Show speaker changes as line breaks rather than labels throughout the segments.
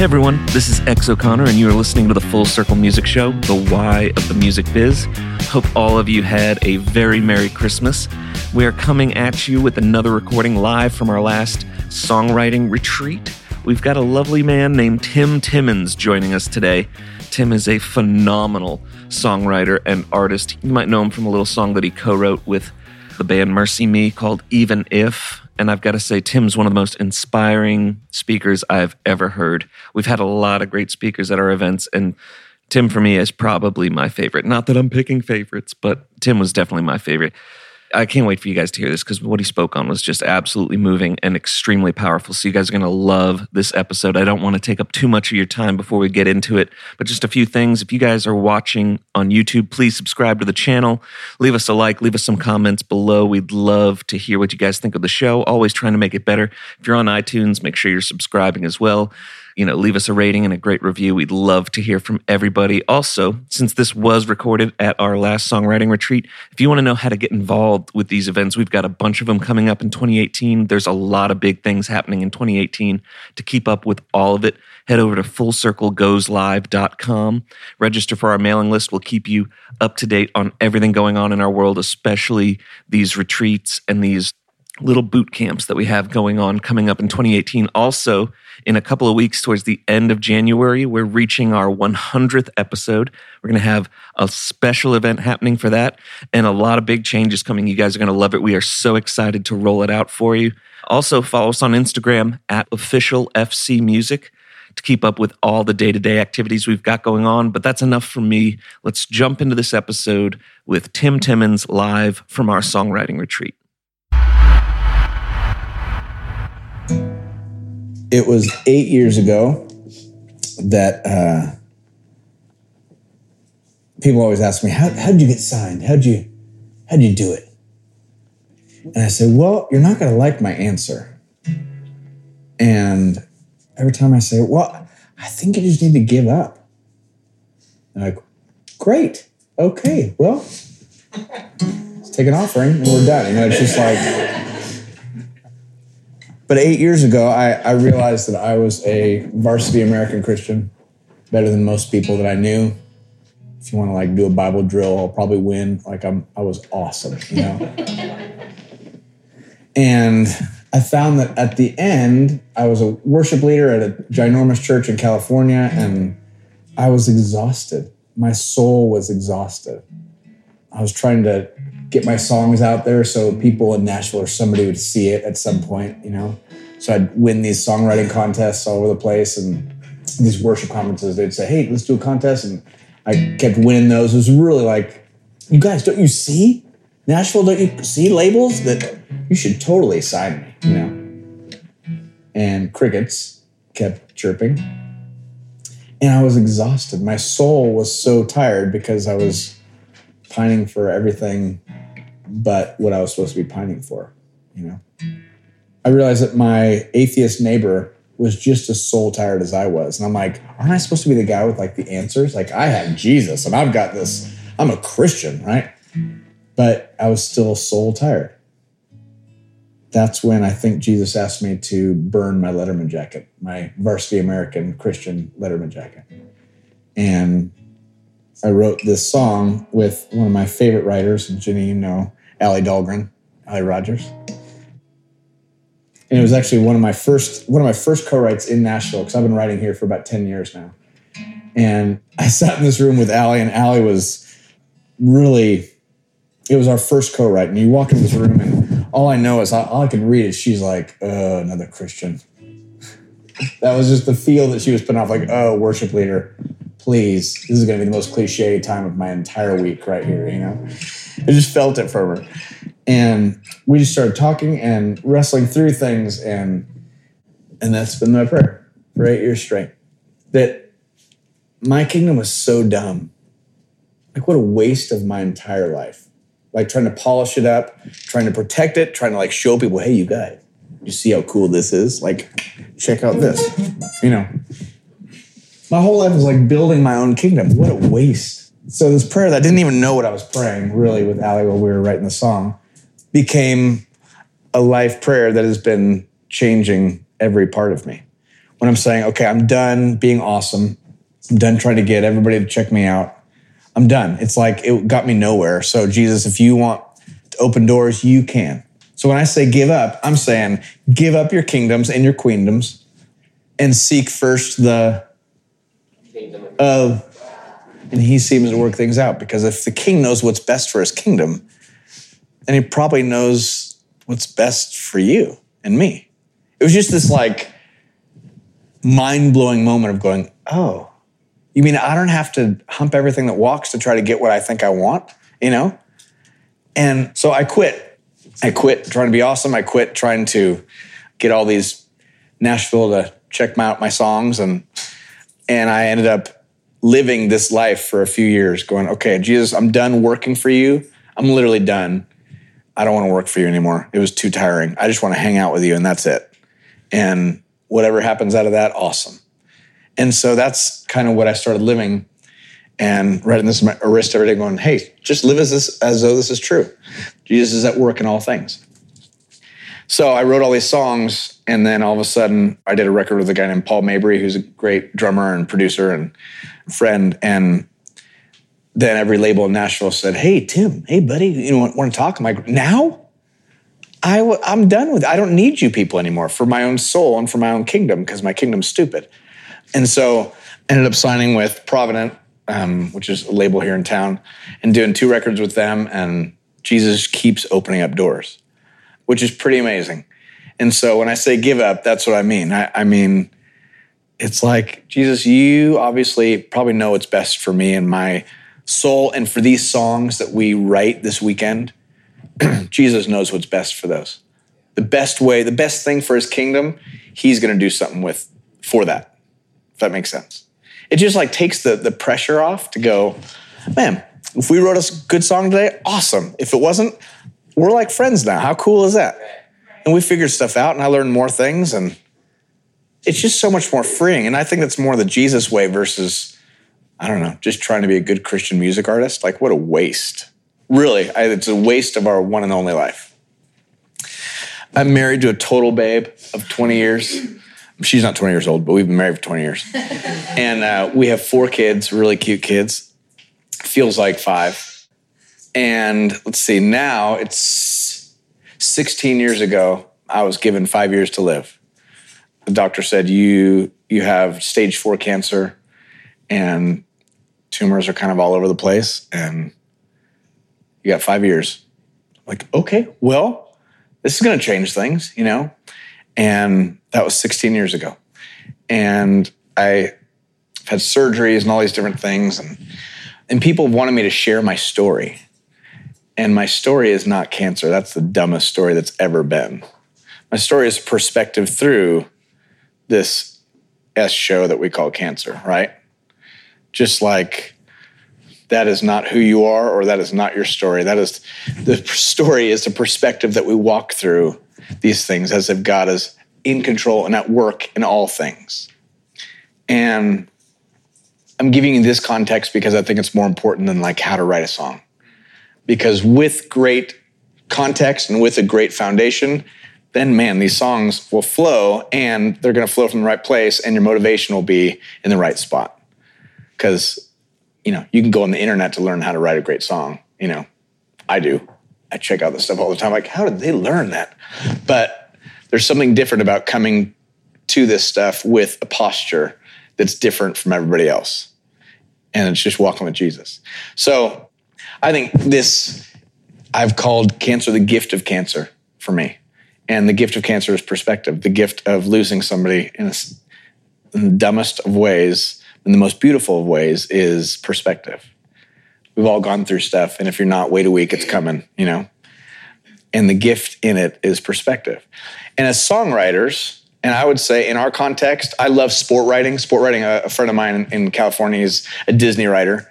Hey everyone, this is X O'Connor, and you are listening to the Full Circle Music Show, the why of the music biz. Hope all of you had a very Merry Christmas. We are coming at you with another recording live from our last songwriting retreat. We've got a lovely man named Tim Timmons joining us today. Tim is a phenomenal songwriter and artist. You might know him from a little song that he co wrote with the band MercyMe called Even If. And I've got to say, Tim's one of the most inspiring speakers I've ever heard. We've had a lot of great speakers at our events, and Tim, for me, is probably my favorite. Not that I'm picking favorites, but Tim was definitely my favorite. I can't wait for you guys to hear this because what he spoke on was just absolutely moving and extremely powerful. So, you guys are going to love this episode. I don't want to take up too much of your time before we get into it, but just a few things. If you guys are watching on YouTube, please subscribe to the channel. Leave us a like, leave us some comments below. We'd love to hear what you guys think of the show. Always trying to make it better. If you're on iTunes, make sure you're subscribing as well you know, leave us a rating and a great review. We'd love to hear from everybody. Also, since this was recorded at our last songwriting retreat, if you want to know how to get involved with these events, we've got a bunch of them coming up in 2018. There's a lot of big things happening in 2018. To keep up with all of it, head over to fullcirclegoeslive.com. Register for our mailing list. We'll keep you up to date on everything going on in our world, especially these retreats and these little boot camps that we have going on coming up in 2018. Also, in a couple of weeks, towards the end of January, we're reaching our 100th episode. We're going to have a special event happening for that and a lot of big changes coming. You guys are going to love it. We are so excited to roll it out for you. Also, follow us on Instagram at official FC music to keep up with all the day to day activities we've got going on. But that's enough for me. Let's jump into this episode with Tim Timmons live from our songwriting retreat.
It was eight years ago that uh, people always ask me, how, how'd you get signed? How'd you, how'd you do it? And I said, well, you're not going to like my answer. And every time I say, well, I think you just need to give up. And I'm like, great. Okay. Well, let's take an offering and we're done. You know, it's just like, but eight years ago, I, I realized that I was a varsity American Christian, better than most people that I knew. If you want to like do a Bible drill, I'll probably win. Like I'm, I was awesome, you know. and I found that at the end, I was a worship leader at a ginormous church in California, and I was exhausted. My soul was exhausted. I was trying to get my songs out there so people in Nashville or somebody would see it at some point, you know. So I'd win these songwriting contests all over the place and these worship conferences. They'd say, "Hey, let's do a contest," and I kept winning those. It was really like, you guys, don't you see Nashville? Don't you see labels that you should totally sign me, you know? And crickets kept chirping, and I was exhausted. My soul was so tired because I was pining for everything but what I was supposed to be pining for, you know. I realized that my atheist neighbor was just as soul tired as I was. And I'm like, aren't I supposed to be the guy with like the answers? Like, I have Jesus and I've got this, I'm a Christian, right? But I was still soul tired. That's when I think Jesus asked me to burn my Letterman jacket, my varsity American Christian Letterman jacket. And I wrote this song with one of my favorite writers, Jenny, you know, Ali Dahlgren, Ali Rogers. And it was actually one of my first one of my first co-writes in Nashville because I've been writing here for about 10 years now. And I sat in this room with Ali, and Ali was really it was our first co-write. And you walk into this room, and all I know is all I can read is she's like, oh, another Christian. that was just the feel that she was putting off, like, oh, worship leader, please. This is gonna be the most cliche time of my entire week right here, you know? I just felt it from her. And we just started talking and wrestling through things. And, and that's been my prayer for eight years straight. That my kingdom was so dumb. Like, what a waste of my entire life. Like, trying to polish it up, trying to protect it, trying to like show people, hey, you guys, you see how cool this is? Like, check out this. You know, my whole life was like building my own kingdom. What a waste so this prayer that I didn't even know what I was praying really with Ali while we were writing the song became a life prayer that has been changing every part of me. when I'm saying, okay, I'm done being awesome. I'm done trying to get everybody to check me out. I'm done. It's like it got me nowhere. So, Jesus, if you want to open doors, you can. So, when I say give up, I'm saying give up your kingdoms and your queendoms and seek first the of, and he seems to work things out because if the king knows what's best for his kingdom, then he probably knows what's best for you and me. It was just this like mind blowing moment of going, oh, you mean I don't have to hump everything that walks to try to get what I think I want, you know? And so I quit. I quit trying to be awesome. I quit trying to get all these Nashville to check out my songs and and I ended up living this life for a few years going, okay, Jesus, I'm done working for you. I'm literally done. I don't want to work for you anymore. It was too tiring. I just want to hang out with you and that's it. And whatever happens out of that, awesome. And so that's kind of what I started living and writing this in my wrist every day, going, hey, just live as this as though this is true. Jesus is at work in all things. So I wrote all these songs, and then all of a sudden I did a record with a guy named Paul Mabury, who's a great drummer and producer and friend. And then every label in Nashville said, Hey, Tim, hey, buddy, you know, want, to talk? I'm like, now? I w- I'm done with it. I don't need you people anymore for my own soul and for my own kingdom because my kingdom's stupid. And so ended up signing with Provident, um, which is a label here in town, and doing two records with them. And Jesus keeps opening up doors, which is pretty amazing. And so when I say give up, that's what I mean. I, I mean, it's like, Jesus, you obviously probably know what's best for me and my soul. And for these songs that we write this weekend, Jesus knows what's best for those. The best way, the best thing for his kingdom, he's going to do something with for that. If that makes sense. It just like takes the the pressure off to go, man, if we wrote a good song today, awesome. If it wasn't, we're like friends now. How cool is that? And we figured stuff out and I learned more things and it's just so much more freeing. And I think that's more the Jesus way versus, I don't know, just trying to be a good Christian music artist. Like, what a waste. Really, I, it's a waste of our one and only life. I'm married to a total babe of 20 years. She's not 20 years old, but we've been married for 20 years. and uh, we have four kids, really cute kids. Feels like five. And let's see, now it's 16 years ago, I was given five years to live. The doctor said you you have stage four cancer and tumors are kind of all over the place and you got five years. Like okay well this is going to change things you know? And that was 16 years ago. And i had surgeries and all these different things and and people wanted me to share my story and my story is not cancer that's the dumbest story that's ever been my story is perspective through this S show that we call cancer, right? Just like that is not who you are or that is not your story. That is the story is the perspective that we walk through these things as if God is in control and at work in all things. And I'm giving you this context because I think it's more important than like how to write a song. Because with great context and with a great foundation, then man, these songs will flow and they're going to flow from the right place and your motivation will be in the right spot. Because, you know, you can go on the internet to learn how to write a great song. You know, I do. I check out this stuff all the time. Like, how did they learn that? But there's something different about coming to this stuff with a posture that's different from everybody else. And it's just walking with Jesus. So I think this, I've called cancer the gift of cancer for me and the gift of cancer is perspective, the gift of losing somebody in, a, in the dumbest of ways, in the most beautiful of ways, is perspective. We've all gone through stuff, and if you're not, wait a week, it's coming, you know? And the gift in it is perspective. And as songwriters, and I would say in our context, I love sport writing. Sport writing, a, a friend of mine in, in California is a Disney writer,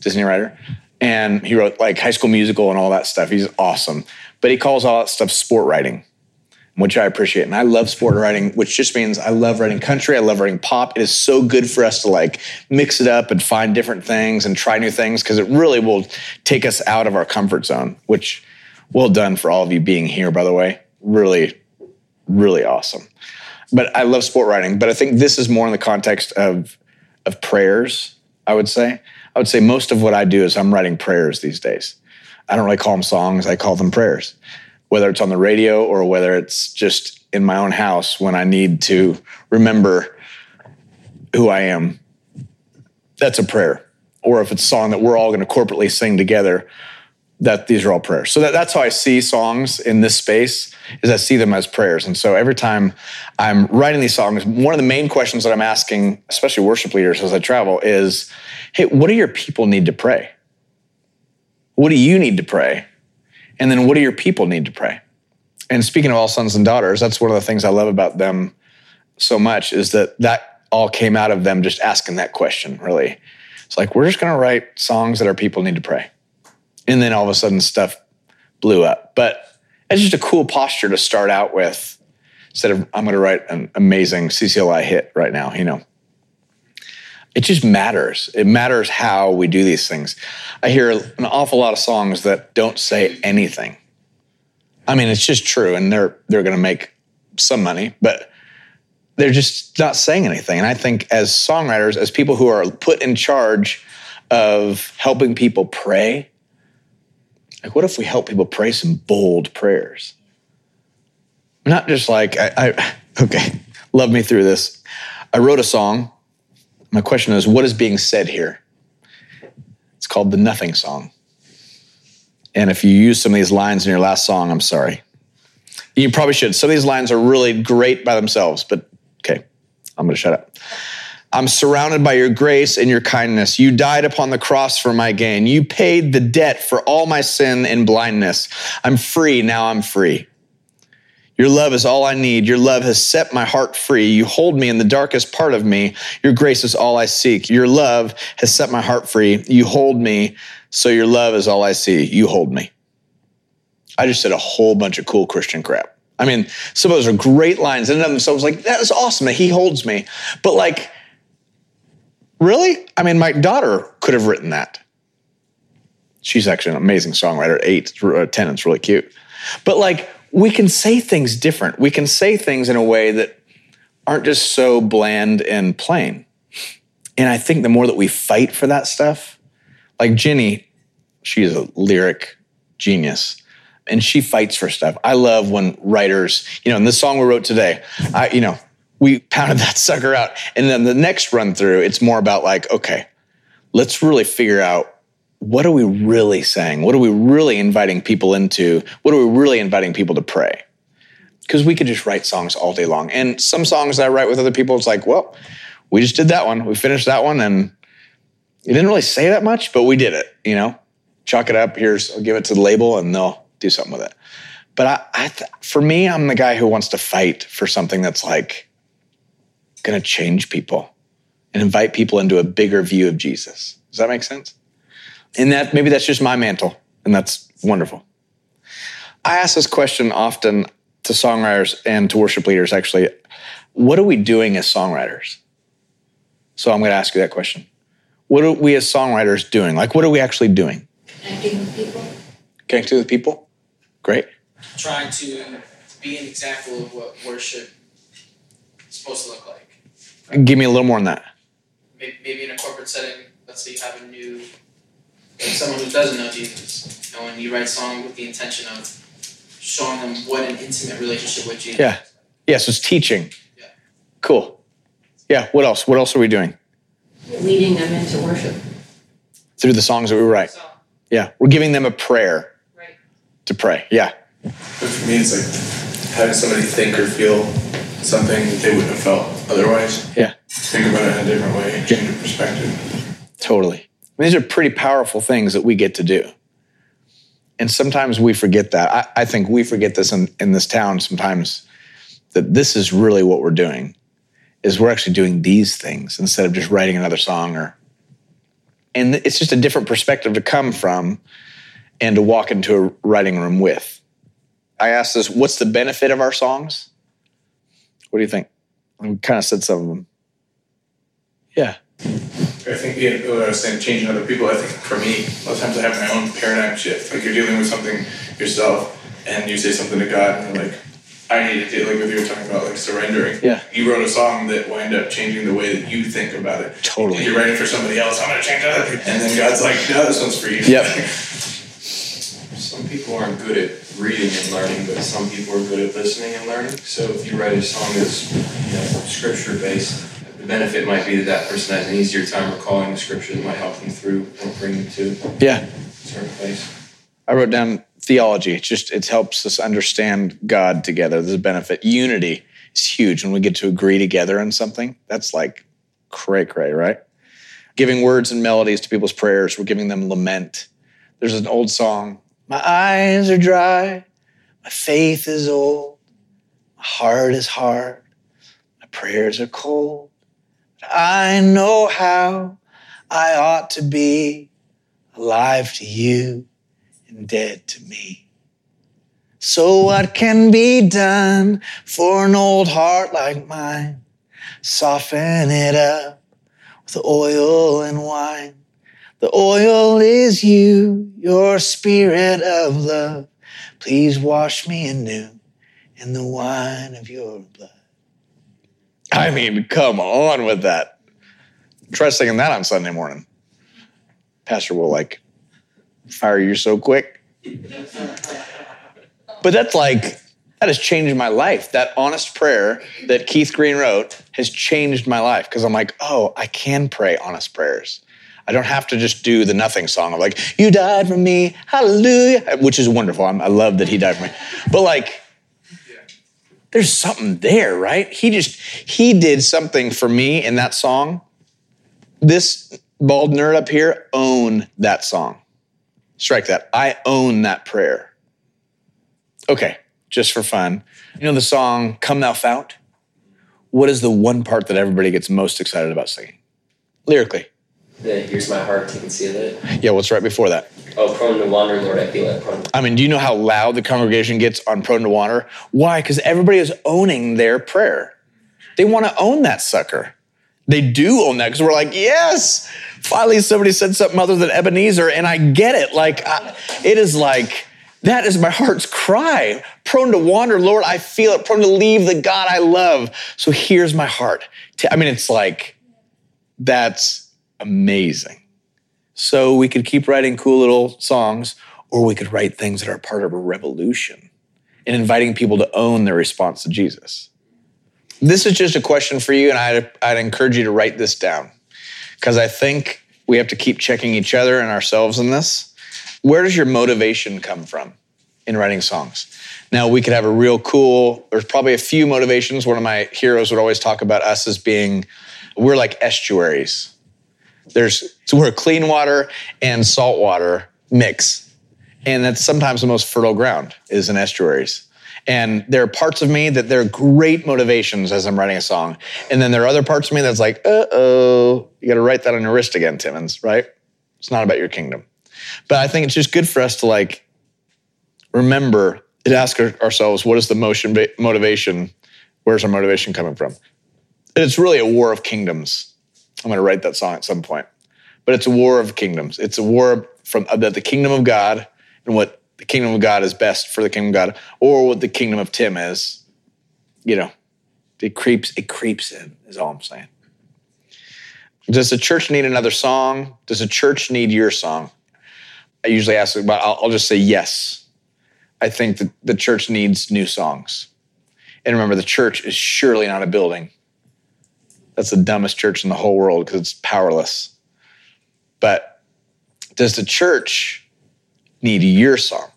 Disney writer. And he wrote like High School Musical and all that stuff. He's awesome. But he calls all that stuff sport writing which I appreciate. And I love sport writing, which just means I love writing country. I love writing pop. It is so good for us to like mix it up and find different things and try new things because it really will take us out of our comfort zone, which well done for all of you being here, by the way. Really, really awesome. but I love sport writing. But I think this is more in the context of of prayers. I would say. I would say most of what I do is I'm writing prayers these days. I don't really call them songs. I call them prayers, whether it's on the radio or whether it's just in my own house when I need to remember who I am. That's a prayer. Or if it's a song that we're all going to corporately sing together, that these are all prayers. So that, that's how I see songs in this space is I see them as prayers. And so every time I'm writing these songs, one of the main questions that I'm asking, especially worship leaders as I travel, is, hey, what do your people need to pray? What do you need to pray? And then what do your people need to pray? And speaking of all sons and daughters, that's one of the things I love about them so much is that that all came out of them just asking that question, really. It's like, we're just going to write songs that our people need to pray and then all of a sudden stuff blew up. But it's just a cool posture to start out with instead of I'm going to write an amazing CCLI hit right now, you know. It just matters. It matters how we do these things. I hear an awful lot of songs that don't say anything. I mean, it's just true, and they're they're going to make some money, but they're just not saying anything. And I think as songwriters, as people who are put in charge of helping people pray, like, what if we help people pray some bold prayers? Not just like, I, I, okay, love me through this. I wrote a song. My question is, what is being said here? It's called the Nothing Song. And if you use some of these lines in your last song, I'm sorry. You probably should. Some of these lines are really great by themselves, but okay, I'm going to shut up. I'm surrounded by your grace and your kindness. You died upon the cross for my gain. You paid the debt for all my sin and blindness. I'm free. Now I'm free. Your love is all I need. Your love has set my heart free. You hold me in the darkest part of me. Your grace is all I seek. Your love has set my heart free. You hold me. So your love is all I see. You hold me. I just said a whole bunch of cool Christian crap. I mean, some of those are great lines in and of themselves. Like, that is awesome that he holds me. But like, Really? I mean, my daughter could have written that. She's actually an amazing songwriter. Eight, uh, ten, it's really cute. But like, we can say things different. We can say things in a way that aren't just so bland and plain. And I think the more that we fight for that stuff, like Jenny, she is a lyric genius and she fights for stuff. I love when writers, you know, in this song we wrote today, I, you know, we pounded that sucker out. And then the next run through, it's more about like, okay, let's really figure out what are we really saying? What are we really inviting people into? What are we really inviting people to pray? Because we could just write songs all day long. And some songs that I write with other people, it's like, well, we just did that one. We finished that one and it didn't really say that much, but we did it, you know? Chalk it up. Here's, I'll give it to the label and they'll do something with it. But I, I th- for me, I'm the guy who wants to fight for something that's like, going to change people and invite people into a bigger view of Jesus. Does that make sense? And that maybe that's just my mantle, and that's wonderful. I ask this question often to songwriters and to worship leaders actually. What are we doing as songwriters? So I'm going to ask you that question. What are we as songwriters doing? Like, what are we actually doing?
Connecting with people.
Connecting with people? Great.
Trying to be an example of what worship is supposed to look like.
Give me a little more on that.
Maybe in a corporate setting, let's say you have a new, like someone who doesn't know Jesus, and when you write a song with the intention of showing them what an intimate relationship with Jesus.
Yeah. Yeah. So it's teaching.
Yeah.
Cool. Yeah. What else? What else are we doing?
Leading them into worship.
Through the songs that we write.
So,
Yeah. We're giving them a prayer
Right.
to pray. Yeah.
But for me, it's like having somebody think or feel something that they wouldn't have felt otherwise.
Yeah.
Think about it in a different way, change your perspective.
Totally. I mean, these are pretty powerful things that we get to do. And sometimes we forget that. I, I think we forget this in, in this town sometimes that this is really what we're doing is we're actually doing these things instead of just writing another song or and it's just a different perspective to come from and to walk into a writing room with. I asked this, what's the benefit of our songs? What do you think? We kind of said some of them. Yeah.
I think yeah, what I was saying, changing other people. I think for me, a lot of times I have my own paradigm shift. Like you're dealing with something yourself, and you say something to God, and you're like, I need to do like if you were talking about like surrendering.
Yeah.
You wrote a song that wound up changing the way that you think about it.
Totally.
You're writing for somebody else. I'm gonna change other people. And then God's like, no, this one's for you.
Yep.
People aren't good at reading and learning, but some people are good at listening and learning. So if you write a song that's you know, scripture based, the benefit might be that that person has an easier time recalling the scripture that might help them through or bring them to a
Yeah.
certain place.
I wrote down theology. It just it helps us understand God together. There's a benefit. Unity is huge when we get to agree together on something. That's like cray cray, right? Giving words and melodies to people's prayers. We're giving them lament. There's an old song. My eyes are dry. My faith is old. My heart is hard. My prayers are cold. But I know how I ought to be alive to you and dead to me. So, what can be done for an old heart like mine? Soften it up with oil and wine. The oil is you, your spirit of love. Please wash me anew in the wine of your blood. I mean, come on with that. Try singing that on Sunday morning. Pastor will like fire you so quick. But that's like, that has changed my life. That honest prayer that Keith Green wrote has changed my life because I'm like, oh, I can pray honest prayers. I don't have to just do the nothing song of like, you died for me, hallelujah, which is wonderful. I'm, I love that he died for me. But like, there's something there, right? He just, he did something for me in that song. This bald nerd up here own that song. Strike that. I own that prayer. Okay, just for fun. You know the song Come Thou Fount? What is the one part that everybody gets most excited about singing? Lyrically.
The here's my heart to conceal it.
Yeah, what's right before that?
Oh, prone to wander, Lord, I feel it. Prone.
I mean, do you know how loud the congregation gets on Prone to wander? Why? Because everybody is owning their prayer. They want to own that sucker. They do own that because we're like, yes, finally somebody said something other than Ebenezer, and I get it. Like, I, it is like, that is my heart's cry. Prone to wander, Lord, I feel it. Prone to leave the God I love. So here's my heart. I mean, it's like, that's amazing. So we could keep writing cool little songs, or we could write things that are part of a revolution and inviting people to own their response to Jesus. This is just a question for you, and I'd, I'd encourage you to write this down because I think we have to keep checking each other and ourselves in this. Where does your motivation come from in writing songs? Now, we could have a real cool, there's probably a few motivations. One of my heroes would always talk about us as being, we're like estuaries. There's so we're clean water and salt water mix, and that's sometimes the most fertile ground is in estuaries. And there are parts of me that they're great motivations as I'm writing a song, and then there are other parts of me that's like, uh oh, you got to write that on your wrist again, Timmons. Right? It's not about your kingdom, but I think it's just good for us to like remember and ask ourselves, what is the motion motivation? Where's our motivation coming from? And it's really a war of kingdoms. I'm going to write that song at some point. But it's a war of kingdoms. It's a war from about the kingdom of God and what the kingdom of God is best for the kingdom of God, or what the kingdom of Tim is. You know, it creeps. It creeps in. Is all I'm saying. Does the church need another song? Does the church need your song? I usually ask, but I'll, I'll just say yes. I think that the church needs new songs. And remember, the church is surely not a building. That's the dumbest church in the whole world because it's powerless. But does the church need your song?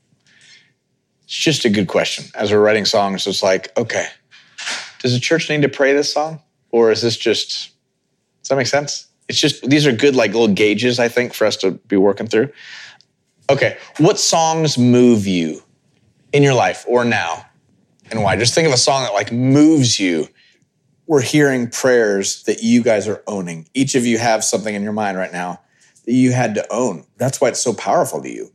It's just a good question. As we're writing songs, it's like, okay, does the church need to pray this song? Or is this just, does that make sense? It's just, these are good, like little gauges, I think, for us to be working through. Okay, what songs move you in your life or now? And why? Just think of a song that like moves you we're hearing prayers that you guys are owning. Each of you have something in your mind right now that you had to own. That's why it's so powerful to you.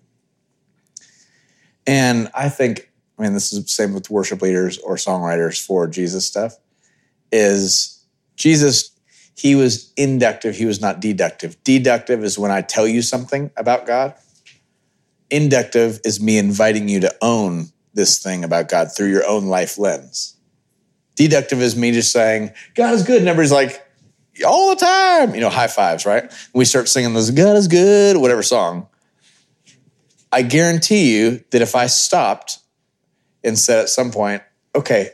And I think, I mean, this is the same with worship leaders or songwriters for Jesus stuff, is Jesus, he was inductive, he was not deductive. Deductive is when I tell you something about God. Inductive is me inviting you to own this thing about God through your own life lens. Deductive is me just saying, God is good. And everybody's like, all the time, you know, high fives, right? We start singing this, God is good, whatever song. I guarantee you that if I stopped and said at some point, okay,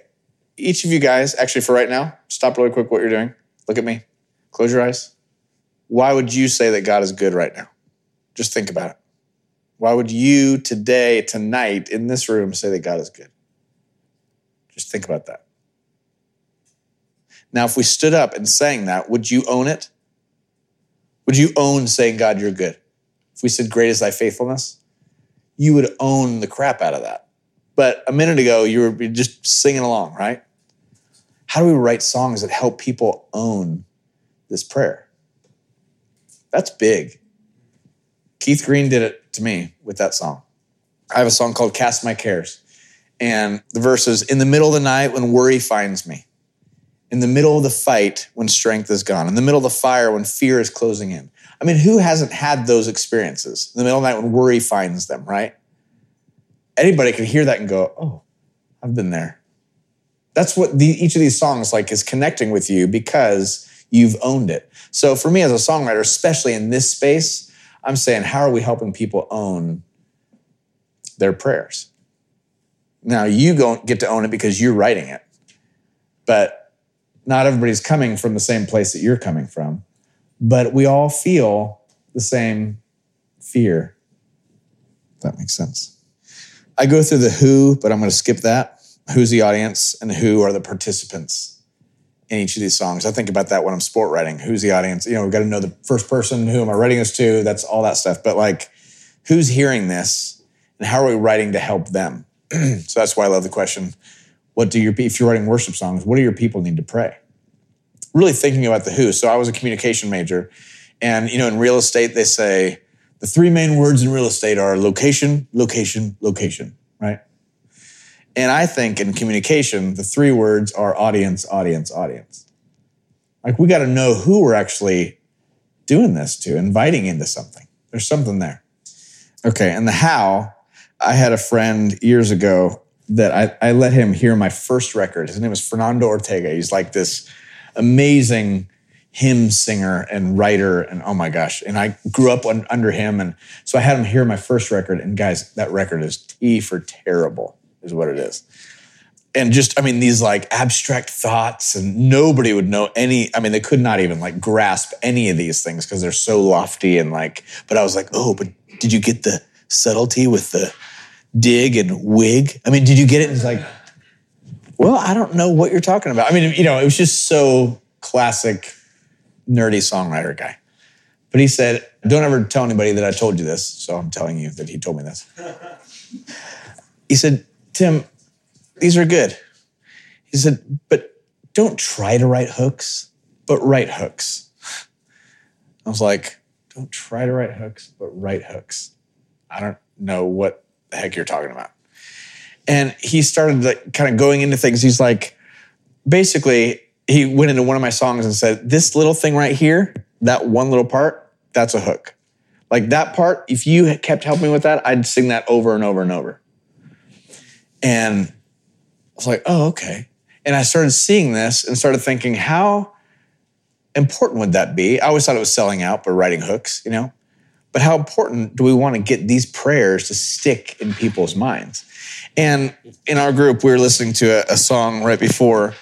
each of you guys, actually for right now, stop really quick what you're doing. Look at me. Close your eyes. Why would you say that God is good right now? Just think about it. Why would you today, tonight, in this room say that God is good? Just think about that. Now, if we stood up and sang that, would you own it? Would you own saying, God, you're good? If we said, Great is thy faithfulness, you would own the crap out of that. But a minute ago, you were just singing along, right? How do we write songs that help people own this prayer? That's big. Keith Green did it to me with that song. I have a song called Cast My Cares. And the verse is In the middle of the night when worry finds me, in the middle of the fight when strength is gone, in the middle of the fire when fear is closing in. I mean, who hasn't had those experiences? In the middle of the night when worry finds them, right? Anybody can hear that and go, oh, I've been there. That's what the, each of these songs like is connecting with you because you've owned it. So for me as a songwriter, especially in this space, I'm saying, how are we helping people own their prayers? Now you don't get to own it because you're writing it, but not everybody's coming from the same place that you're coming from. But we all feel the same fear. If that makes sense. I go through the who, but I'm going to skip that. Who's the audience and who are the participants in each of these songs? I think about that when I'm sport writing. Who's the audience? You know, we've got to know the first person. Who am I writing this to? That's all that stuff. But like, who's hearing this and how are we writing to help them? so that's why I love the question. What do your, if you're writing worship songs, what do your people need to pray? Really thinking about the who. So I was a communication major and, you know, in real estate, they say, the three main words in real estate are location, location, location, right? And I think in communication, the three words are audience, audience, audience. Like we got to know who we're actually doing this to, inviting into something. There's something there. Okay. And the how, I had a friend years ago that I, I let him hear my first record. His name was Fernando Ortega. He's like this amazing hymn singer and writer and oh my gosh. And i grew up on, under him. And so i had him hear my first record. And guys that record is t for terrible is what it is. And just i mean these like abstract thoughts and nobody would know any i mean they could not even like grasp any of these things because they're so lofty and like but i was like oh but did you get the subtlety with the dig and wig? I mean did you get it? And it's like well i don't know what you're talking about i mean you know it was just so classic nerdy songwriter guy. But he said, Don't ever tell anybody that I told you this. So I'm telling you that he told me this. he said, Tim, these are good. He said, But don't try to write hooks, but write hooks. I was like, Don't try to write hooks, but write hooks. I don't know what the heck you're talking about. And he started like kind of going into things. He's like, basically, he went into one of my songs and said, This little thing right here, that one little part, that's a hook. Like that part, if you kept helping me with that, I'd sing that over and over and over. And I was like, Oh, okay. And I started seeing this and started thinking, How important would that be? I always thought it was selling out, but writing hooks, you know? But how important do we want to get these prayers to stick in people's minds? And in our group, we were listening to a, a song right before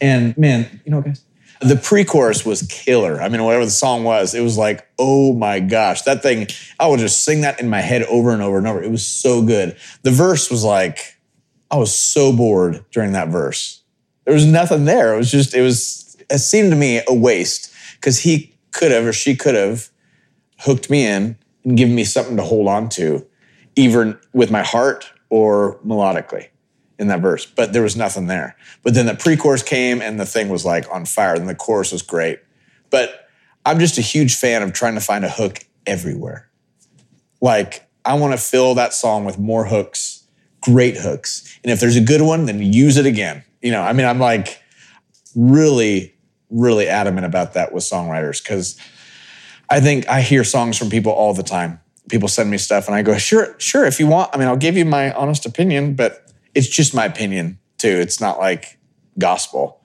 and man, you know, guys, the pre-chorus was killer. I mean, whatever the song was, it was like, oh my gosh, that thing. I would just sing that in my head over and over and over. It was so good. The verse was like, I was so bored during that verse. There was nothing there. It was just, it was. It seemed to me a waste because he could have or she could have hooked me in and given me something to hold on to, even with my heart or melodically in that verse, but there was nothing there. But then the pre-chorus came and the thing was like on fire, and the chorus was great. But I'm just a huge fan of trying to find a hook everywhere. Like I want to fill that song with more hooks, great hooks. And if there's a good one, then use it again. You know, I mean, I'm like really, really adamant about that with songwriters because I think I hear songs from people all the time. People send me stuff and I go, sure, sure, if you want. I mean, I'll give you my honest opinion, but It's just my opinion too. It's not like gospel,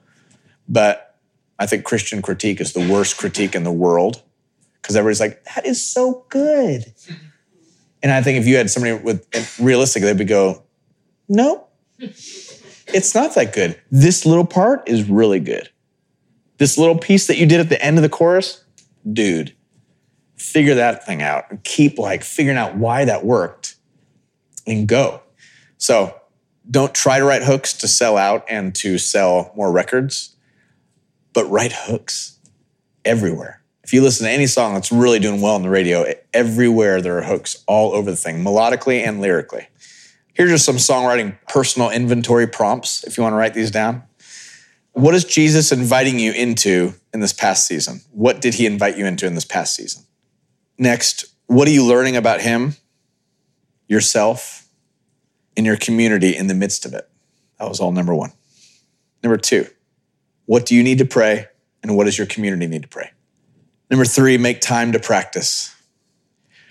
but I think Christian critique is the worst critique in the world because everybody's like, that is so good. And I think if you had somebody with realistic, they'd be go, no, it's not that good. This little part is really good. This little piece that you did at the end of the chorus, dude, figure that thing out and keep like figuring out why that worked and go. So don't try to write hooks to sell out and to sell more records, but write hooks everywhere. If you listen to any song that's really doing well on the radio, everywhere there are hooks all over the thing, melodically and lyrically. Here's just some songwriting personal inventory prompts if you want to write these down. What is Jesus inviting you into in this past season? What did he invite you into in this past season? Next, what are you learning about him, yourself, and your community in the midst of it? That was all number one. Number two, what do you need to pray, and what does your community need to pray? Number three, make time to practice.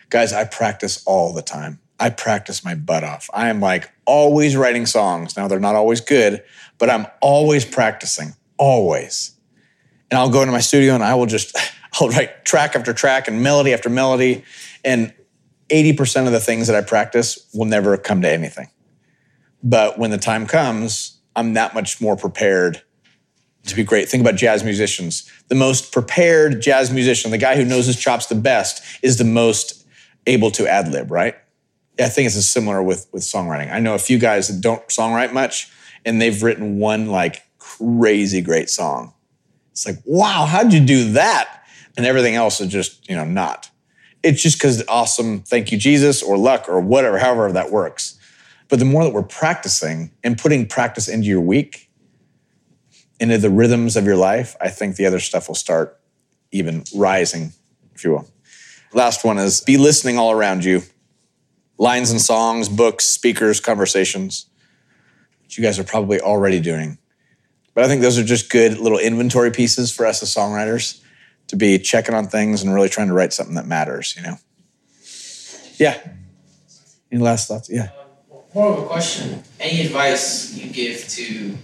Guys, I practice all the time. I practice my butt off. I am like always writing songs. Now, they're not always good, but I'm always practicing, always. And I'll go into my studio and I will just, I'll write track after track and melody after melody. And 80% of the things that I practice will never come to anything. But when the time comes, I'm that much more prepared to be great. Think about jazz musicians. The most prepared jazz musician, the guy who knows his chops the best, is the most able to ad lib, right? I think it's similar with with songwriting. I know a few guys that don't songwrite much, and they've written one like crazy great song. It's like, wow, how'd you do that? And everything else is just, you know, not. It's just because awesome, thank you, Jesus, or luck, or whatever, however that works. But the more that we're practicing and putting practice into your week, into the rhythms of your life, I think the other stuff will start even rising, if you will. Last one is be listening all around you lines and songs, books, speakers, conversations, which you guys are probably already doing. But I think those are just good little inventory pieces for us as songwriters to be checking on things and really trying to write something that matters, you know? Yeah. Any last thoughts? Yeah.
More of a question. Any advice you give to,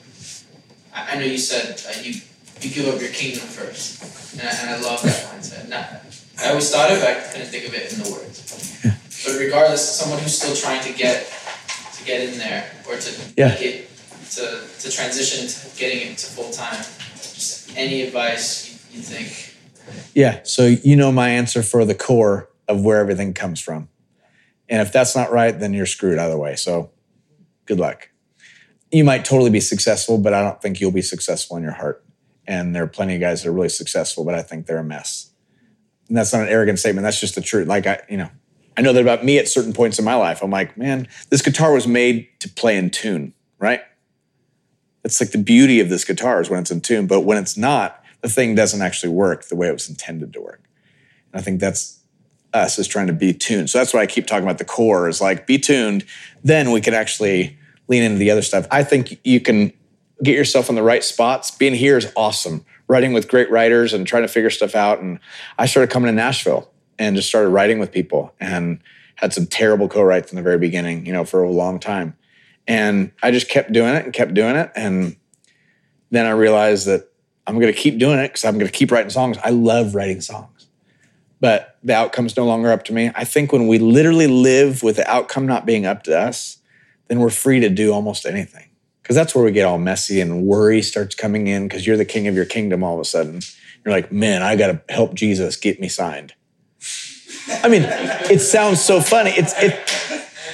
I know you said uh, you, you give up your kingdom first, and I, and I love that mindset. Not, I always thought of it, I couldn't think of it in the words.
Yeah.
But regardless, someone who's still trying to get to get in there or to
Yeah.
it to, to transition to getting it to full time, just any advice you, you think?
Yeah. So you know my answer for the core of where everything comes from. And if that's not right, then you're screwed either way. So good luck. You might totally be successful, but I don't think you'll be successful in your heart. And there are plenty of guys that are really successful, but I think they're a mess. And that's not an arrogant statement. That's just the truth. Like I, you know, I know that about me at certain points in my life. I'm like, man, this guitar was made to play in tune, right? It's like the beauty of this guitar is when it's in tune, but when it's not, the thing doesn't actually work the way it was intended to work. And I think that's us is trying to be tuned. So that's why I keep talking about the core is like be tuned, then we can actually lean into the other stuff. I think you can get yourself in the right spots. Being here is awesome. Writing with great writers and trying to figure stuff out. And I started coming to Nashville and just started writing with people and had some terrible co-writes in the very beginning, you know, for a long time. And I just kept doing it and kept doing it. And then I realized that I'm going to keep doing it because I'm going to keep writing songs. I love writing songs, but the outcome's no longer up to me. I think when we literally live with the outcome not being up to us, then we're free to do almost anything. Because that's where we get all messy and worry starts coming in because you're the king of your kingdom all of a sudden. You're like, man, I got to help Jesus get me signed. I mean, it sounds so funny. It's it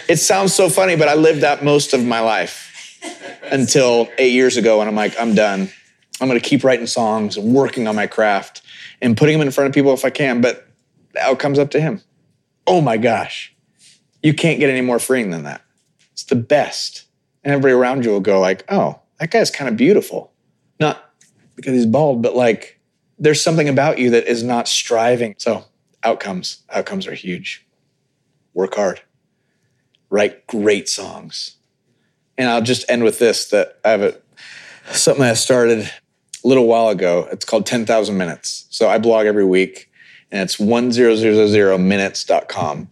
it sounds so funny, but I lived that most of my life until eight years ago, and I'm like, I'm done. I'm going to keep writing songs and working on my craft and putting them in front of people if I can. But the outcome's up to him. Oh my gosh, you can't get any more freeing than that. It's the best, and everybody around you will go like, "Oh, that guy's kind of beautiful." Not because he's bald, but like there's something about you that is not striving. So outcomes outcomes are huge work hard write great songs and i'll just end with this that i have a something i started a little while ago it's called 10000 minutes so i blog every week and it's 10000minutes.com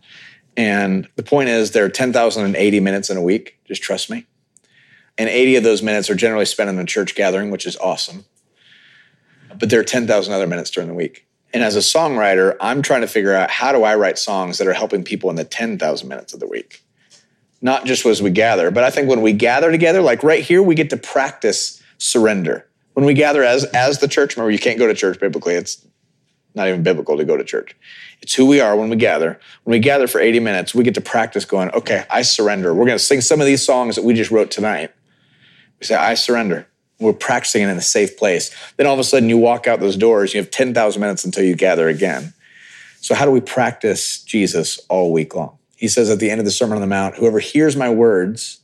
and the point is there are 10080 minutes in a week just trust me and 80 of those minutes are generally spent in a church gathering, which is awesome. But there are 10,000 other minutes during the week. And as a songwriter, I'm trying to figure out how do I write songs that are helping people in the 10,000 minutes of the week? Not just as we gather, but I think when we gather together, like right here, we get to practice surrender. When we gather as as the church, remember you can't go to church biblically. It's not even biblical to go to church. It's who we are when we gather. When we gather for 80 minutes, we get to practice going, okay, I surrender. We're going to sing some of these songs that we just wrote tonight. We say, I surrender. We're practicing it in a safe place. Then all of a sudden you walk out those doors, you have 10,000 minutes until you gather again. So, how do we practice Jesus all week long? He says at the end of the Sermon on the Mount, whoever hears my words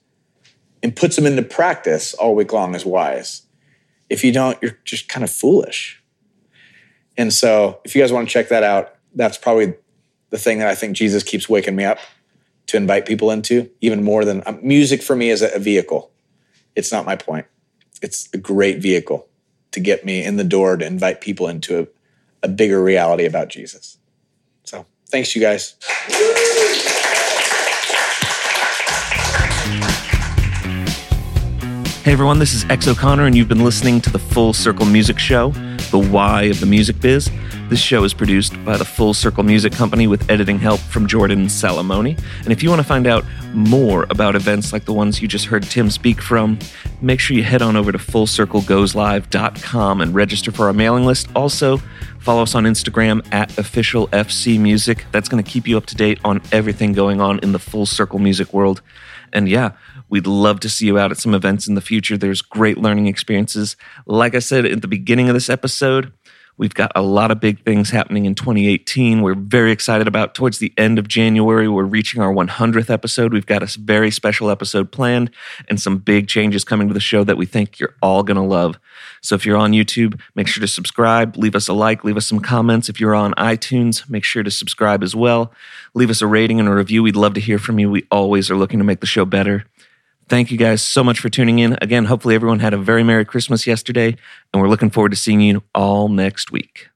and puts them into practice all week long is wise. If you don't, you're just kind of foolish. And so, if you guys want to check that out, that's probably the thing that I think Jesus keeps waking me up to invite people into, even more than um, music for me is a, vehicle. It's not my point. It's a great vehicle to get me in the door to invite people into a, a bigger reality about Jesus. So, thanks, you guys.
Hey everyone, this is X O'Connor, and you've been listening to the Full Circle Music Show, the why of the music biz. This show is produced by the Full Circle Music Company with editing help from Jordan Salamoni. And if you want to find out more about events like the ones you just heard Tim speak from, make sure you head on over to fullcirclegoeslive.com and register for our mailing list. Also, follow us on Instagram at officialfcmusic. That's going to keep you up to date on everything going on in the Full Circle music world. And yeah, We'd love to see you out at some events in the future. There's great learning experiences. Like I said at the beginning of this episode, we've got a lot of big things happening in 2018. We're very excited about towards the end of January, we're reaching our 100th episode. We've got a very special episode planned and some big changes coming to the show that we think you're all going to love. So if you're on YouTube, make sure to subscribe, leave us a like, leave us some comments. If you're on iTunes, make sure to subscribe as well. Leave us a rating and a review. We'd love to hear from you. We always are looking to make the show better. Thank you guys so much for tuning in. Again, hopefully everyone had a very Merry Christmas yesterday, and we're looking forward to seeing you all next week.